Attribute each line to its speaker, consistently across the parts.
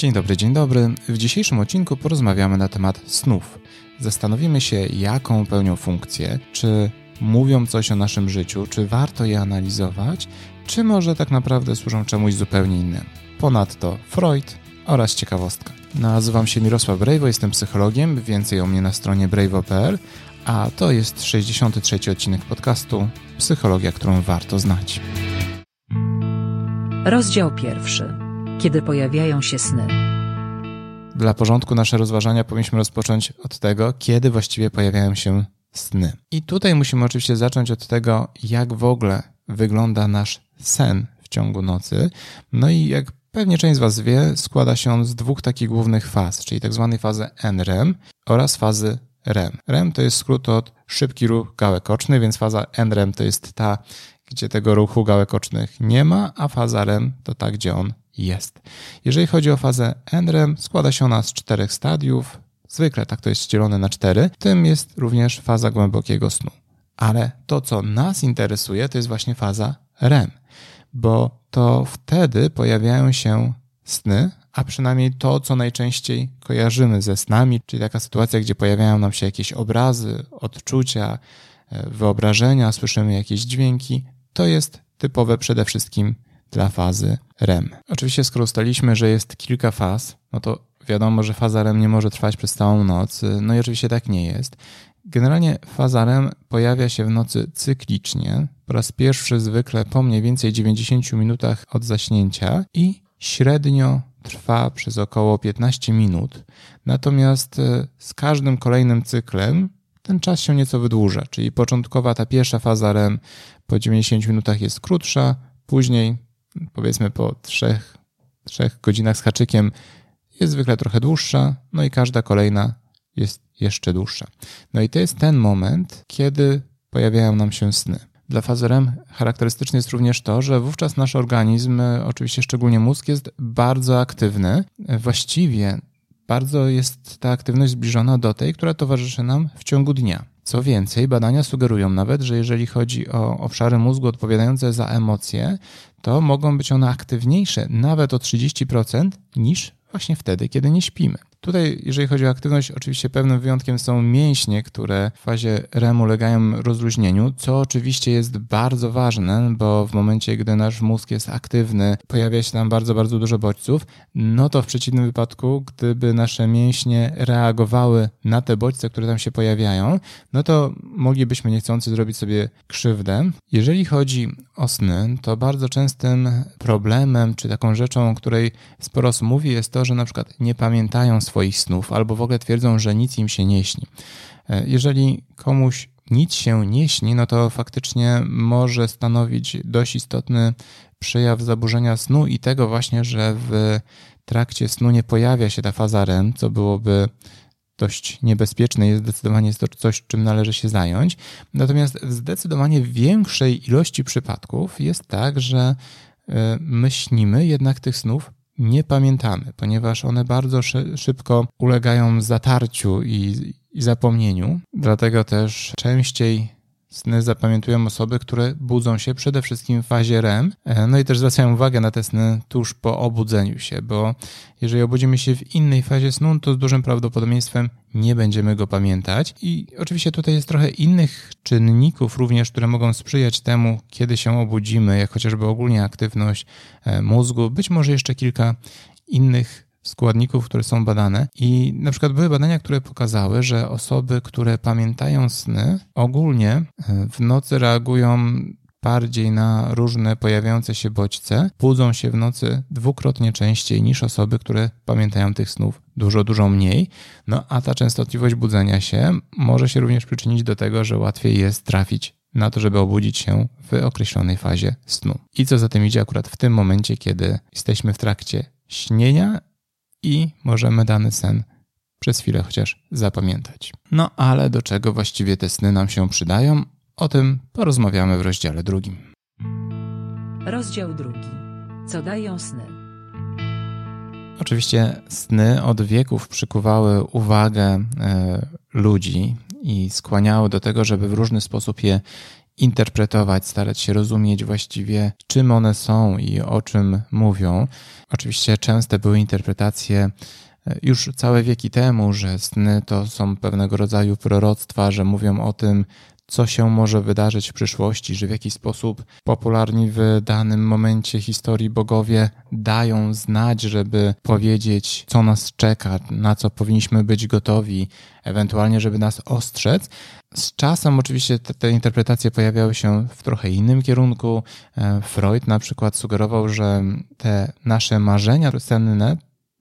Speaker 1: Dzień dobry, dzień dobry. W dzisiejszym odcinku porozmawiamy na temat snów. Zastanowimy się, jaką pełnią funkcję, czy mówią coś o naszym życiu, czy warto je analizować, czy może tak naprawdę służą czemuś zupełnie innemu. Ponadto Freud oraz ciekawostka. Nazywam się Mirosław Brejwo, jestem psychologiem, więcej o mnie na stronie brejwo.pl, a to jest 63 odcinek podcastu Psychologia, którą warto znać.
Speaker 2: Rozdział pierwszy. Kiedy pojawiają się sny.
Speaker 1: Dla porządku nasze rozważania powinniśmy rozpocząć od tego, kiedy właściwie pojawiają się sny. I tutaj musimy oczywiście zacząć od tego, jak w ogóle wygląda nasz sen w ciągu nocy. No i jak pewnie część z Was wie, składa się on z dwóch takich głównych faz, czyli tak zwanej fazy NREM oraz fazy REM. REM to jest skrót od szybki ruch gałek ocznych, więc faza NREM to jest ta, gdzie tego ruchu gałek ocznych nie ma, a faza REM to ta, gdzie on jest. Jeżeli chodzi o fazę NREM, składa się ona z czterech stadiów. Zwykle tak to jest dzielone na cztery. Tym jest również faza głębokiego snu. Ale to, co nas interesuje, to jest właśnie faza REM, bo to wtedy pojawiają się sny, a przynajmniej to, co najczęściej kojarzymy ze snami, czyli taka sytuacja, gdzie pojawiają nam się jakieś obrazy, odczucia, e, wyobrażenia, słyszymy jakieś dźwięki, to jest typowe przede wszystkim dla fazy REM. Oczywiście, skoro ustaliśmy, że jest kilka faz, no to wiadomo, że faza REM nie może trwać przez całą noc. No i oczywiście tak nie jest. Generalnie faza REM pojawia się w nocy cyklicznie, po raz pierwszy zwykle po mniej więcej 90 minutach od zaśnięcia i średnio trwa przez około 15 minut. Natomiast e, z każdym kolejnym cyklem ten czas się nieco wydłuża, czyli początkowa ta pierwsza faza REM po 90 minutach jest krótsza, później powiedzmy po 3, 3 godzinach z haczykiem jest zwykle trochę dłuższa, no i każda kolejna jest jeszcze dłuższa. No i to jest ten moment, kiedy pojawiają nam się sny. Dla fazy REM charakterystyczne jest również to, że wówczas nasz organizm, oczywiście szczególnie mózg, jest bardzo aktywny. Właściwie bardzo jest ta aktywność zbliżona do tej, która towarzyszy nam w ciągu dnia. Co więcej, badania sugerują nawet, że jeżeli chodzi o obszary mózgu odpowiadające za emocje, to mogą być one aktywniejsze nawet o 30% niż właśnie wtedy, kiedy nie śpimy. Tutaj, jeżeli chodzi o aktywność, oczywiście pewnym wyjątkiem są mięśnie, które w fazie REM ulegają rozluźnieniu, co oczywiście jest bardzo ważne, bo w momencie, gdy nasz mózg jest aktywny, pojawia się tam bardzo, bardzo dużo bodźców, no to w przeciwnym wypadku, gdyby nasze mięśnie reagowały na te bodźce, które tam się pojawiają, no to moglibyśmy niechcący zrobić sobie krzywdę. Jeżeli chodzi o sny, to bardzo częstym problemem, czy taką rzeczą, o której sporo osób mówi, jest to, że na przykład nie pamiętają swoich snów, albo w ogóle twierdzą, że nic im się nie śni. E, jeżeli komuś nic się nie śni, no to faktycznie może stanowić dość istotny przejaw zaburzenia snu i tego właśnie, że w trakcie snu nie pojawia się ta faza REM, co byłoby dość niebezpieczne i zdecydowanie jest to coś, czym należy się zająć. Natomiast w zdecydowanie większej ilości przypadków jest tak, że e, my śnimy jednak tych snów nie pamiętamy, ponieważ one bardzo szybko ulegają zatarciu i, i zapomnieniu. Dlatego też częściej Sny zapamiętują osoby, które budzą się przede wszystkim w fazie REM, e, no i też zwracają uwagę na te sny tuż po obudzeniu się, bo jeżeli obudzimy się w innej fazie snu, to z dużym prawdopodobieństwem nie będziemy go pamiętać. I oczywiście tutaj jest trochę innych czynników również, które mogą sprzyjać temu, kiedy się obudzimy, jak chociażby ogólnie aktywność e, mózgu, być może jeszcze kilka innych składników, które są badane. I na przykład były badania, które pokazały, że osoby, które pamiętają sny, ogólnie e, w nocy reagują bardziej na różne pojawiające się bodźce, budzą się w nocy dwukrotnie częściej niż osoby, które pamiętają tych snów dużo, dużo mniej. No a ta częstotliwość budzenia się może się również przyczynić do tego, że łatwiej jest trafić na to, żeby obudzić się w określonej fazie snu. I co za tym idzie akurat w tym momencie, kiedy jesteśmy w trakcie śnienia i możemy dany sen przez chwilę chociaż zapamiętać. No ale do czego właściwie te sny nam się przydają? O tym porozmawiamy w rozdziale drugim.
Speaker 2: Rozdział drugi. Co dają sny?
Speaker 1: Oczywiście sny od wieków przykuwały uwagę e, ludzi i skłaniały do tego, żeby w różny sposób je interpretować, starać się rozumieć właściwie, czym one są i o czym mówią. Oczywiście częste były interpretacje e, już całe wieki temu, że sny to są pewnego rodzaju proroctwa, że mówią o tym, co się może wydarzyć w przyszłości, że w jakiś sposób popularni w danym momencie historii bogowie dają znać, żeby powiedzieć, co nas czeka, na co powinniśmy być gotowi, ewentualnie, żeby nas ostrzec. Z czasem oczywiście te, te, interpretacje pojawiały się w trochę innym kierunku. E, Freud na przykład sugerował, że te nasze marzenia senne,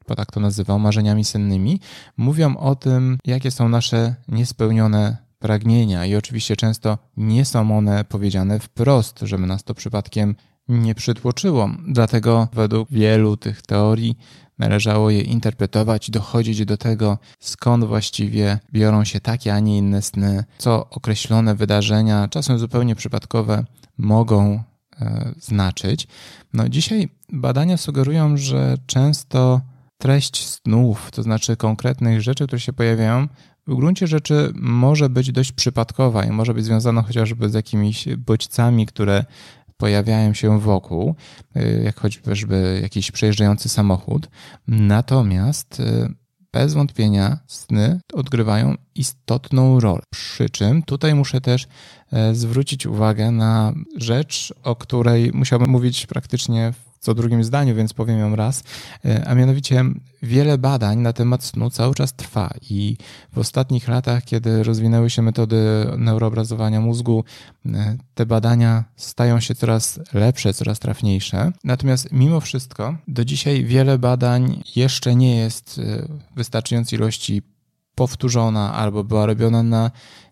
Speaker 1: bo tak to nazywał, marzeniami sennymi, mówią o tym, jakie są nasze niespełnione pragnienia i oczywiście często nie są one powiedziane wprost, żeby nas to przypadkiem nie przytłoczyło. Dlatego według wielu tych teorii należało je interpretować dochodzić do tego, skąd właściwie biorą się takie, a nie inne sny, co określone wydarzenia, czasem zupełnie przypadkowe, mogą e, znaczyć. No dzisiaj badania sugerują, że często treść snów, to znaczy konkretnych rzeczy, które się pojawiają, w gruncie rzeczy może być dość przypadkowa i może być związana chociażby z jakimiś bodźcami, które pojawiają się wokół, y, jak choćby jakiś przejeżdżający samochód. Natomiast y, bez wątpienia sny odgrywają istotną rolę. Przy czym tutaj muszę też e, zwrócić uwagę na rzecz, o której musiałbym mówić praktycznie w co drugim zdaniu, więc powiem ją raz. E, a mianowicie wiele badań na temat snu cały czas trwa i w ostatnich latach, kiedy rozwinęły się metody neuroobrazowania mózgu, e, te badania stają się coraz lepsze, coraz trafniejsze. Natomiast mimo wszystko do dzisiaj wiele badań jeszcze nie jest e, wystarczającej ilości powtórzona albo była robiona na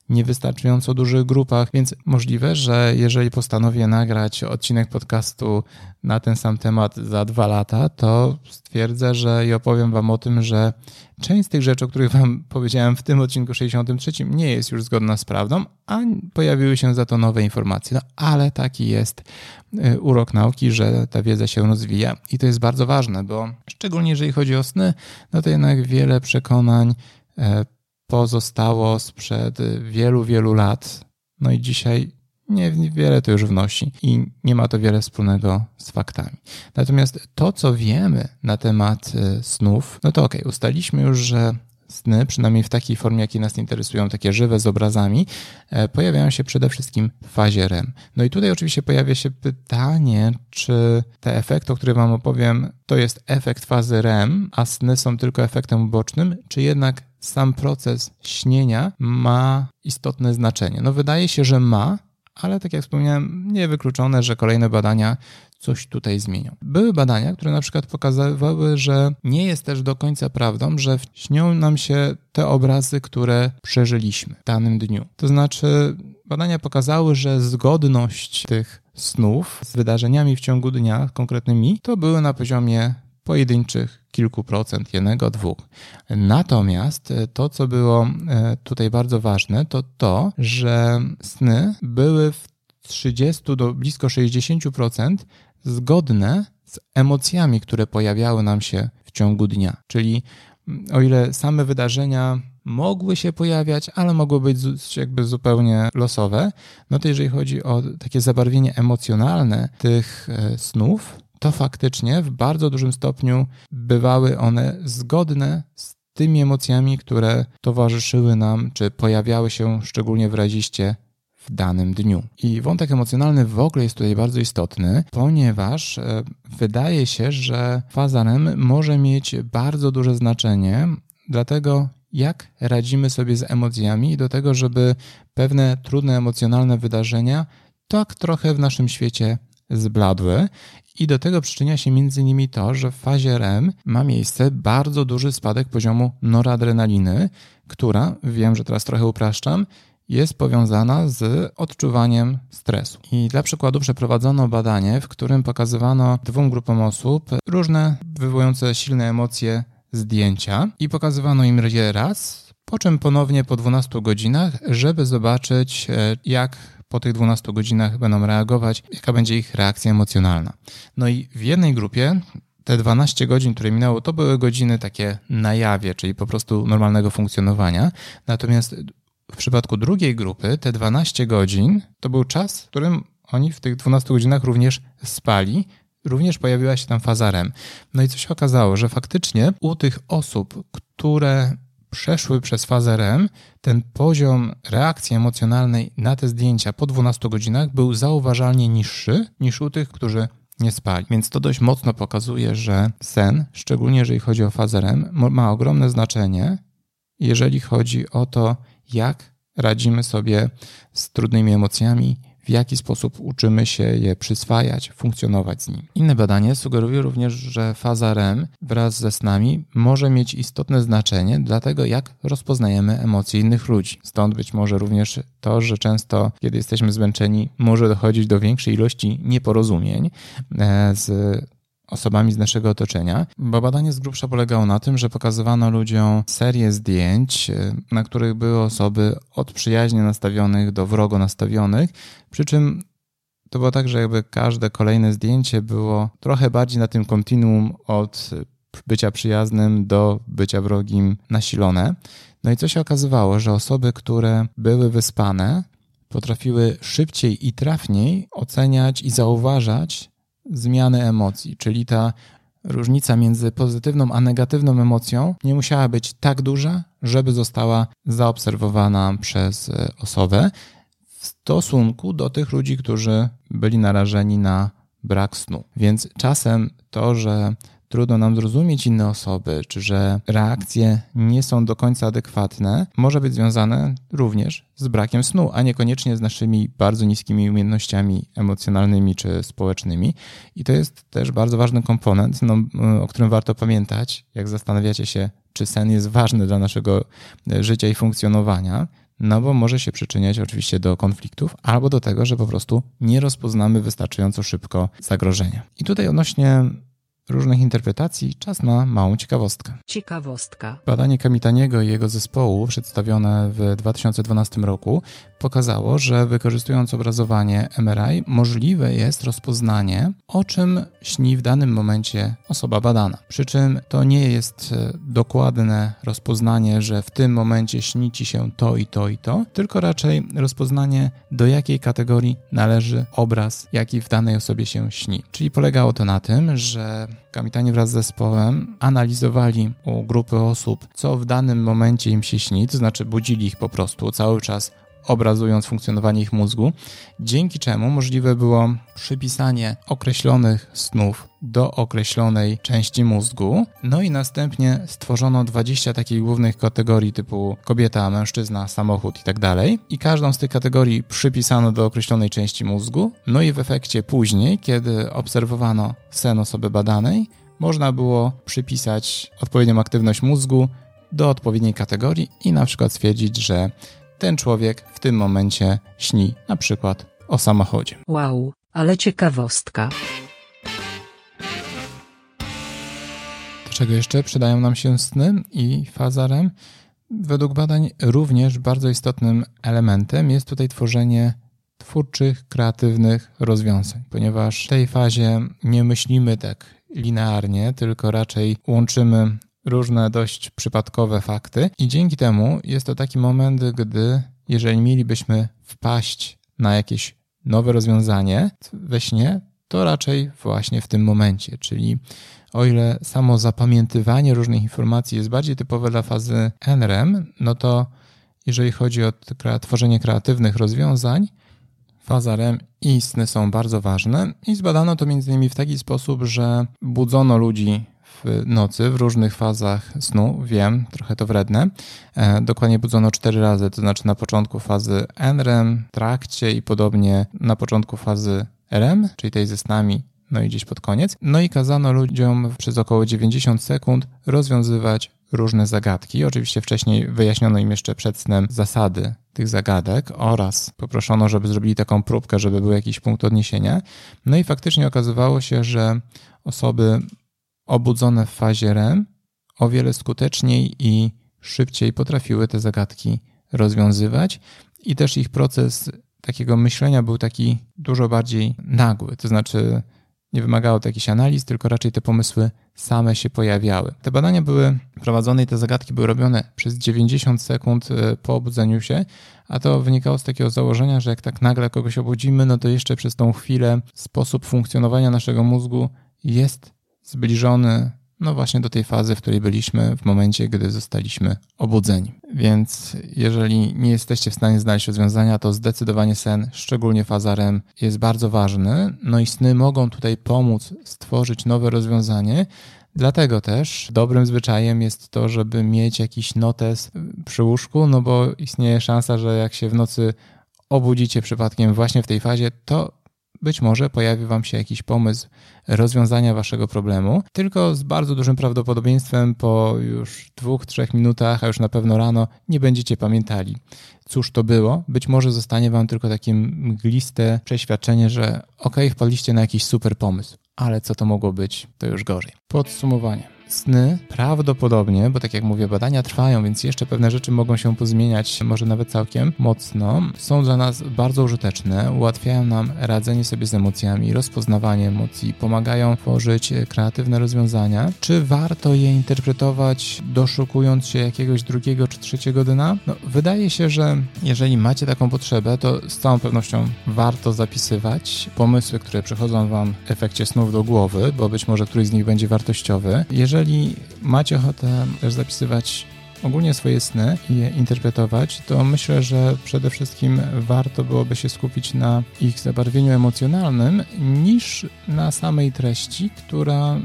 Speaker 1: niewystarczająco dużych grupach, więc możliwe, że jeżeli postanowię nagrać odcinek podcastu na ten sam temat za dwa lata, to stwierdzę, że i opowiem Wam o tym, że część z tych rzeczy, o których Wam powiedziałem w tym odcinku 63, nie jest już zgodna z prawdą, a pojawiły się za to nowe informacje. No, ale taki jest y, urok nauki, że ta wiedza się rozwija i to jest bardzo ważne, bo szczególnie jeżeli chodzi o sny, no to jednak wiele przekonań e, pozostało sprzed wielu, wielu lat. No i dzisiaj niewiele to już wnosi i nie ma to wiele wspólnego z faktami. Natomiast to, co wiemy na temat y, snów, no to ok, ustaliśmy już, że sny, przynajmniej w takiej formie, jakie nas interesują, takie żywe z obrazami, e, pojawiają się przede wszystkim w fazie REM. No i tutaj oczywiście pojawia się pytanie, czy te efekty, o których Wam opowiem, to jest efekt fazy REM, a sny są tylko efektem ubocznym, czy jednak sam proces śnienia ma istotne znaczenie. No wydaje się, że ma, ale tak jak wspomniałem, niewykluczone, że kolejne badania coś tutaj zmienią. Były badania, które na przykład pokazywały, że nie jest też do końca prawdą, że śnią nam się te obrazy, które przeżyliśmy w danym dniu. To znaczy, badania pokazały, że zgodność tych snów z wydarzeniami w ciągu dnia konkretnymi to były na poziomie pojedynczych kilku procent, jednego, dwóch. Natomiast e, to, co było e, tutaj bardzo ważne, to to, że sny były w 30 do blisko 60% zgodne z emocjami, które pojawiały nam się w ciągu dnia. Czyli mm, o ile same wydarzenia mogły się pojawiać, ale mogły być jakby zupełnie losowe, no to jeżeli chodzi o takie zabarwienie emocjonalne tych e, snów, to faktycznie w bardzo dużym stopniu bywały one zgodne z tymi emocjami, które towarzyszyły nam, czy pojawiały się szczególnie wyraziście w danym dniu. I wątek emocjonalny w ogóle jest tutaj bardzo istotny, ponieważ e, wydaje się, że faza REM może mieć bardzo duże znaczenie, dlatego jak radzimy sobie z emocjami i do tego, żeby pewne trudne emocjonalne wydarzenia tak trochę w naszym świecie zbladły i do tego przyczynia się innymi to, że w fazie REM ma miejsce bardzo duży spadek poziomu noradrenaliny, która, wiem, że teraz trochę upraszczam, jest powiązana z odczuwaniem stresu. I dla przykładu przeprowadzono badanie, w którym pokazywano dwóm grupom osób różne wywołujące silne emocje zdjęcia i pokazywano im je raz, po czym ponownie po 12 godzinach, żeby zobaczyć, e, jak po tych 12 godzinach będą reagować, jaka będzie ich reakcja emocjonalna. No i w jednej grupie te 12 godzin, które minęło, to były godziny takie na jawie, czyli po prostu normalnego funkcjonowania. Natomiast w przypadku drugiej grupy te 12 godzin to był czas, w którym oni w tych 12 godzinach również spali, również pojawiła się tam faza REM. No i co się okazało, że faktycznie u tych osób, które przeszły przez fazę REM, ten poziom reakcji emocjonalnej na te zdjęcia po 12 godzinach był zauważalnie niższy niż u tych, którzy nie spali. Więc to dość mocno pokazuje, że sen, szczególnie jeżeli chodzi o fazę REM, ma ogromne znaczenie, jeżeli chodzi o to, jak radzimy sobie z trudnymi emocjami, w jaki sposób uczymy się je przyswajać, funkcjonować z nim. Inne badanie sugeruje również, że faza REM wraz ze snami może mieć istotne znaczenie dla tego, jak rozpoznajemy emocje innych ludzi. Stąd być może również to, że często, kiedy jesteśmy zmęczeni, może dochodzić do większej ilości nieporozumień e, z osobami z naszego otoczenia, bo badanie z grubsza polegało na tym, że pokazywano ludziom serię zdjęć, e, na których były osoby od przyjaźnie nastawionych do wrogo nastawionych, przy czym to było tak, że jakby każde kolejne zdjęcie było trochę bardziej na tym kontinuum od bycia przyjaznym do bycia wrogim nasilone. No i co się okazywało, że osoby, które były wyspane, potrafiły szybciej i trafniej oceniać i zauważać zmiany emocji, czyli ta różnica między pozytywną a negatywną emocją nie musiała być tak duża, żeby została zaobserwowana przez e, osobę w stosunku do tych ludzi, którzy byli narażeni na brak snu. Więc czasem to, że trudno nam zrozumieć inne osoby, czy że reakcje nie są do końca adekwatne, może być związane również z brakiem snu, a niekoniecznie z naszymi bardzo niskimi umiejętnościami emocjonalnymi czy społecznymi. I to jest też bardzo ważny komponent, no, o którym warto pamiętać, jak zastanawiacie się, czy sen jest ważny dla naszego e, życia i funkcjonowania. No bo może się przyczyniać oczywiście do konfliktów albo do tego, że po prostu nie rozpoznamy wystarczająco szybko zagrożenia. I tutaj odnośnie różnych interpretacji, czas na małą ciekawostkę.
Speaker 2: Ciekawostka.
Speaker 1: Badanie Kamitaniego i jego zespołu, przedstawione w 2012 roku, pokazało, że wykorzystując obrazowanie MRI, możliwe jest rozpoznanie, o czym śni w danym momencie osoba badana. Przy czym to nie jest e, dokładne rozpoznanie, że w tym momencie śni ci się to i to i to, tylko raczej rozpoznanie, do jakiej kategorii należy obraz, jaki w danej osobie się śni. Czyli polegało to na tym, że Kapitani wraz z zespołem analizowali u grupy osób, co w danym momencie im się śni, to znaczy budzili ich po prostu cały czas obrazując funkcjonowanie ich mózgu, dzięki czemu możliwe było przypisanie określonych snów do określonej części mózgu. No i następnie stworzono 20 takich głównych kategorii typu kobieta, mężczyzna, samochód i tak dalej. I każdą z tych kategorii przypisano do określonej części mózgu. No i w efekcie później, kiedy obserwowano sen osoby badanej, można było przypisać odpowiednią aktywność mózgu do odpowiedniej kategorii i na przykład stwierdzić, że ten człowiek w tym momencie śni na przykład o samochodzie.
Speaker 2: Wow, ale ciekawostka.
Speaker 1: Do czego jeszcze przydają nam się sny i faza REM? Według badań również bardzo istotnym elementem jest tutaj tworzenie twórczych, kreatywnych rozwiązań, ponieważ w tej fazie nie myślimy tak linearnie, tylko raczej łączymy różne dość przypadkowe fakty, i dzięki temu jest to taki moment, gdy jeżeli mielibyśmy wpaść na jakieś nowe rozwiązanie we śnie, to raczej właśnie w tym momencie, czyli o ile samo zapamiętywanie różnych informacji jest bardziej typowe dla fazy NREM, no to jeżeli chodzi o tworzenie kreatywnych rozwiązań, faza REM i sny są bardzo ważne i zbadano to między innymi w taki sposób, że budzono ludzi nocy w różnych fazach snu, wiem, trochę to wredne. E, dokładnie budzono cztery razy, to znaczy na początku fazy NREM, trakcie i podobnie na początku fazy REM, czyli tej ze snami, no i gdzieś pod koniec. No i kazano ludziom przez około 90 sekund rozwiązywać różne zagadki. Oczywiście wcześniej wyjaśniono im jeszcze przed snem zasady tych zagadek oraz poproszono, żeby zrobili taką próbkę, żeby był jakiś punkt odniesienia. No i faktycznie okazywało się, że osoby obudzone w fazie REM o wiele skuteczniej i szybciej potrafiły te zagadki rozwiązywać i też ich proces takiego myślenia był taki dużo bardziej nagły, to znaczy nie wymagało to jakichś analiz, tylko raczej te pomysły same się pojawiały. Te badania były prowadzonej te zagadki były robione przez 90 sekund e, po obudzeniu się, a to wynikało z takiego założenia, że jak tak nagle kogoś obudzimy, no to jeszcze przez tą chwilę sposób funkcjonowania naszego mózgu jest zbliżony no właśnie do tej fazy, w której byliśmy w momencie, gdy zostaliśmy obudzeni. Więc jeżeli nie jesteście w stanie znaleźć rozwiązania, to zdecydowanie sen, szczególnie faza REM, jest bardzo ważny. No i sny mogą tutaj pomóc stworzyć nowe rozwiązanie. Dlatego też dobrym zwyczajem jest to, żeby mieć jakiś notes przy łóżku, no bo istnieje szansa, że jak się w nocy obudzicie przypadkiem właśnie w tej fazie, to być może pojawi Wam się jakiś pomysł rozwiązania Waszego problemu, tylko z bardzo dużym prawdopodobieństwem po już dwóch, trzech minutach, a już na pewno rano, nie będziecie pamiętali, cóż to było. Być może zostanie Wam tylko takie mgliste przeświadczenie, że ok, wpadliście na jakiś super pomysł, ale co to mogło być, to już gorzej. Podsumowanie. Sny prawdopodobnie, bo tak jak mówię, badania trwają, więc jeszcze pewne rzeczy mogą się pozmieniać, może nawet całkiem mocno, są dla nas bardzo użyteczne, ułatwiają nam radzenie sobie z emocjami, rozpoznawanie emocji, pomagają tworzyć kreatywne rozwiązania. Czy warto je interpretować, doszukując się jakiegoś drugiego czy trzeciego dna? No, wydaje się, że jeżeli macie taką potrzebę, to z całą pewnością warto zapisywać pomysły, które przychodzą Wam w efekcie snów do głowy, bo być może któryś z nich będzie wartościowy. Jeżeli jeżeli macie ochotę też zapisywać ogólnie swoje sny i je interpretować, to myślę, że przede wszystkim warto byłoby się skupić na ich zabarwieniu emocjonalnym niż na samej treści, która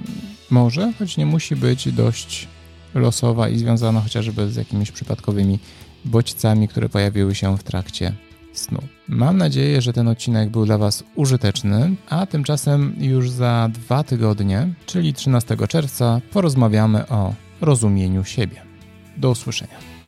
Speaker 1: może, choć nie musi być dość losowa i związana chociażby z jakimiś przypadkowymi bodźcami, które pojawiły się w trakcie snu. Mam nadzieję, że ten odcinek był dla Was użyteczny, a tymczasem już za dwa tygodnie, czyli 13 czerwca, porozmawiamy o rozumieniu siebie. Do usłyszenia.